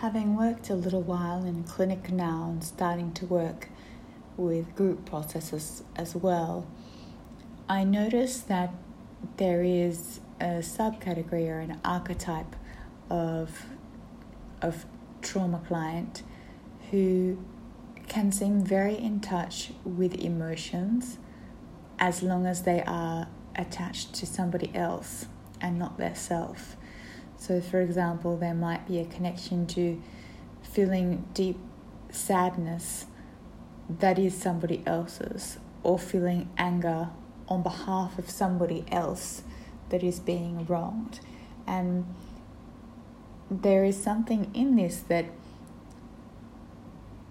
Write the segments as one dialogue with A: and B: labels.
A: having worked a little while in clinic now and starting to work with group processes as well, I noticed that there is a subcategory or an archetype of of trauma client who can seem very in touch with emotions as long as they are attached to somebody else and not their self. So, for example, there might be a connection to feeling deep sadness that is somebody else's, or feeling anger on behalf of somebody else that is being wronged. And there is something in this that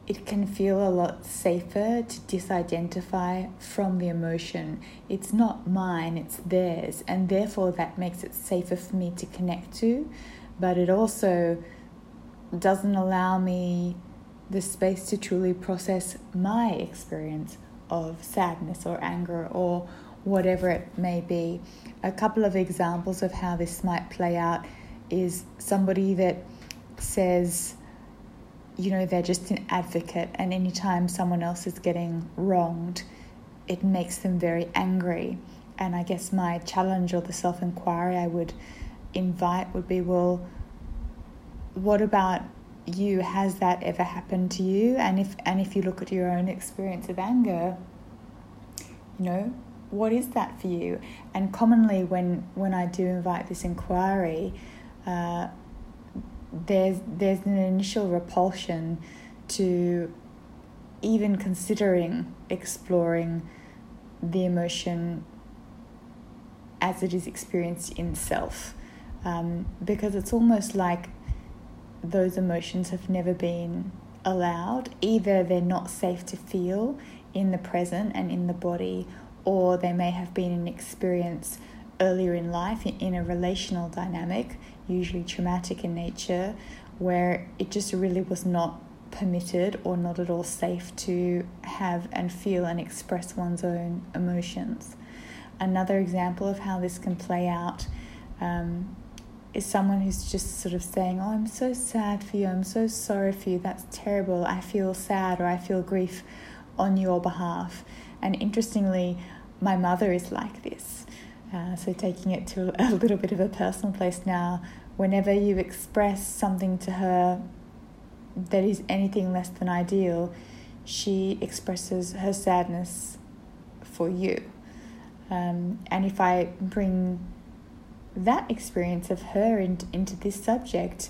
A: it can feel a lot safer to disidentify from the emotion. It's not mine, it's theirs, and therefore that makes it safer for me to connect to, but it also doesn't allow me the space to truly process my experience of sadness or anger or whatever it may be. A couple of examples of how this might play out is somebody that says, you know, they're just an advocate, and anytime someone else is getting wronged, it makes them very angry. And I guess my challenge or the self inquiry I would invite would be well, what about you? Has that ever happened to you? And if, and if you look at your own experience of anger, you know, what is that for you? And commonly, when, when I do invite this inquiry, uh, there's there's an initial repulsion to even considering exploring the emotion as it is experienced in self. Um, because it's almost like those emotions have never been allowed. Either they're not safe to feel in the present and in the body or they may have been an experience earlier in life in, a relational dynamic usually traumatic in nature, where it just really was not permitted or not at all safe to have and feel and express one's own emotions. Another example of how this can play out um, is someone who's just sort of saying, Oh, I'm so sad for you, I'm so sorry for you, that's terrible, I feel sad or I feel grief on your behalf. And interestingly, my mother is like this. Uh, so, taking it to a little bit of a personal place now, whenever you express something to her that is anything less than ideal, she expresses her sadness for you. Um, and if I bring that experience of her in, into this subject,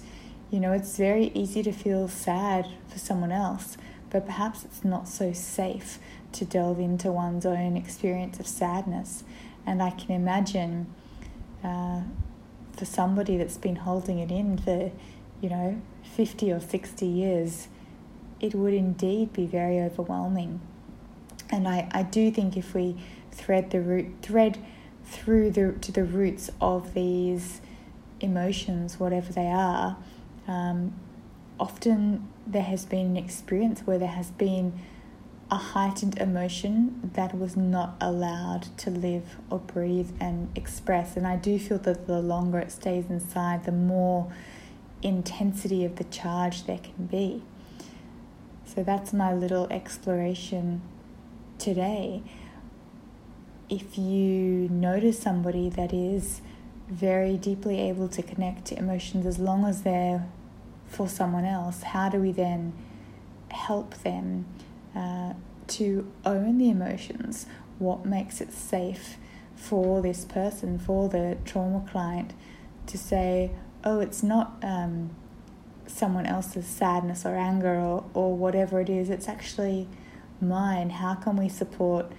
A: you know, it's very easy to feel sad for someone else, but perhaps it's not so safe to delve into one's own experience of sadness. And I can imagine uh, for somebody that's been holding it in for, you know, 50 or 60 years, it would indeed be very overwhelming. And I, I do think if we thread the root thread through the to the roots of these emotions, whatever they are, um, often there has been an experience where there has been a heightened emotion that was not allowed to live or breathe and express. And I do feel that the longer it stays inside, the more intensity of the charge there can be. So that's my little exploration today. If you notice somebody that is very deeply able to connect to emotions as long as they're for someone else, how do we then help them? Uh, to own the emotions, what makes it safe for this person, for the trauma client, to say, oh, it's not um, someone else's sadness or anger or, or whatever it is, it's actually mine. How can we support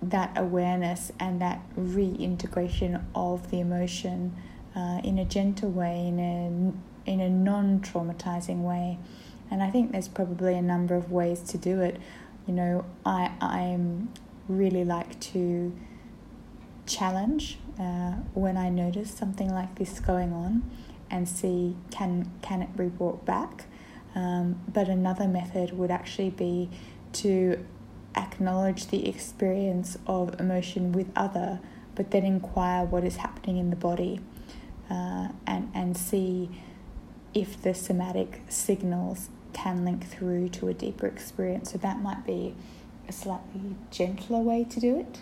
A: that awareness and that reintegration of the emotion uh, in a gentle way, in a, in a non traumatizing way? And I think there's probably a number of ways to do it. You know, I I'm really like to challenge uh, when I notice something like this going on and see can can it be brought back. Um, but another method would actually be to acknowledge the experience of emotion with other, but then inquire what is happening in the body, uh, and and see if the somatic signals can link through to a deeper experience. So that might be a slightly gentler way to do it.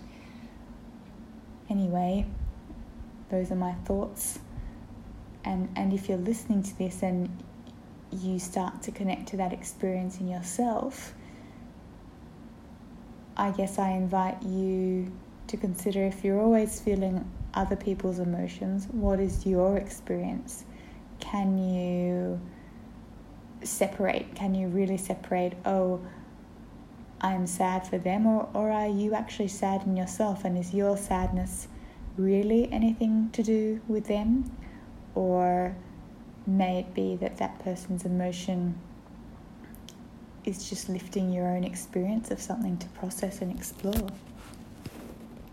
A: Anyway, those are my thoughts. And and if you're listening to this and you start to connect to that experience in yourself, I guess I invite you to consider if you're always feeling other people's emotions, what is your experience? Can you separate? Can you really separate, oh, I'm sad for them, or, or are you actually sad in yourself? And is your sadness really anything to do with them? Or may it be that that person's emotion is just lifting your own experience of something to process and explore?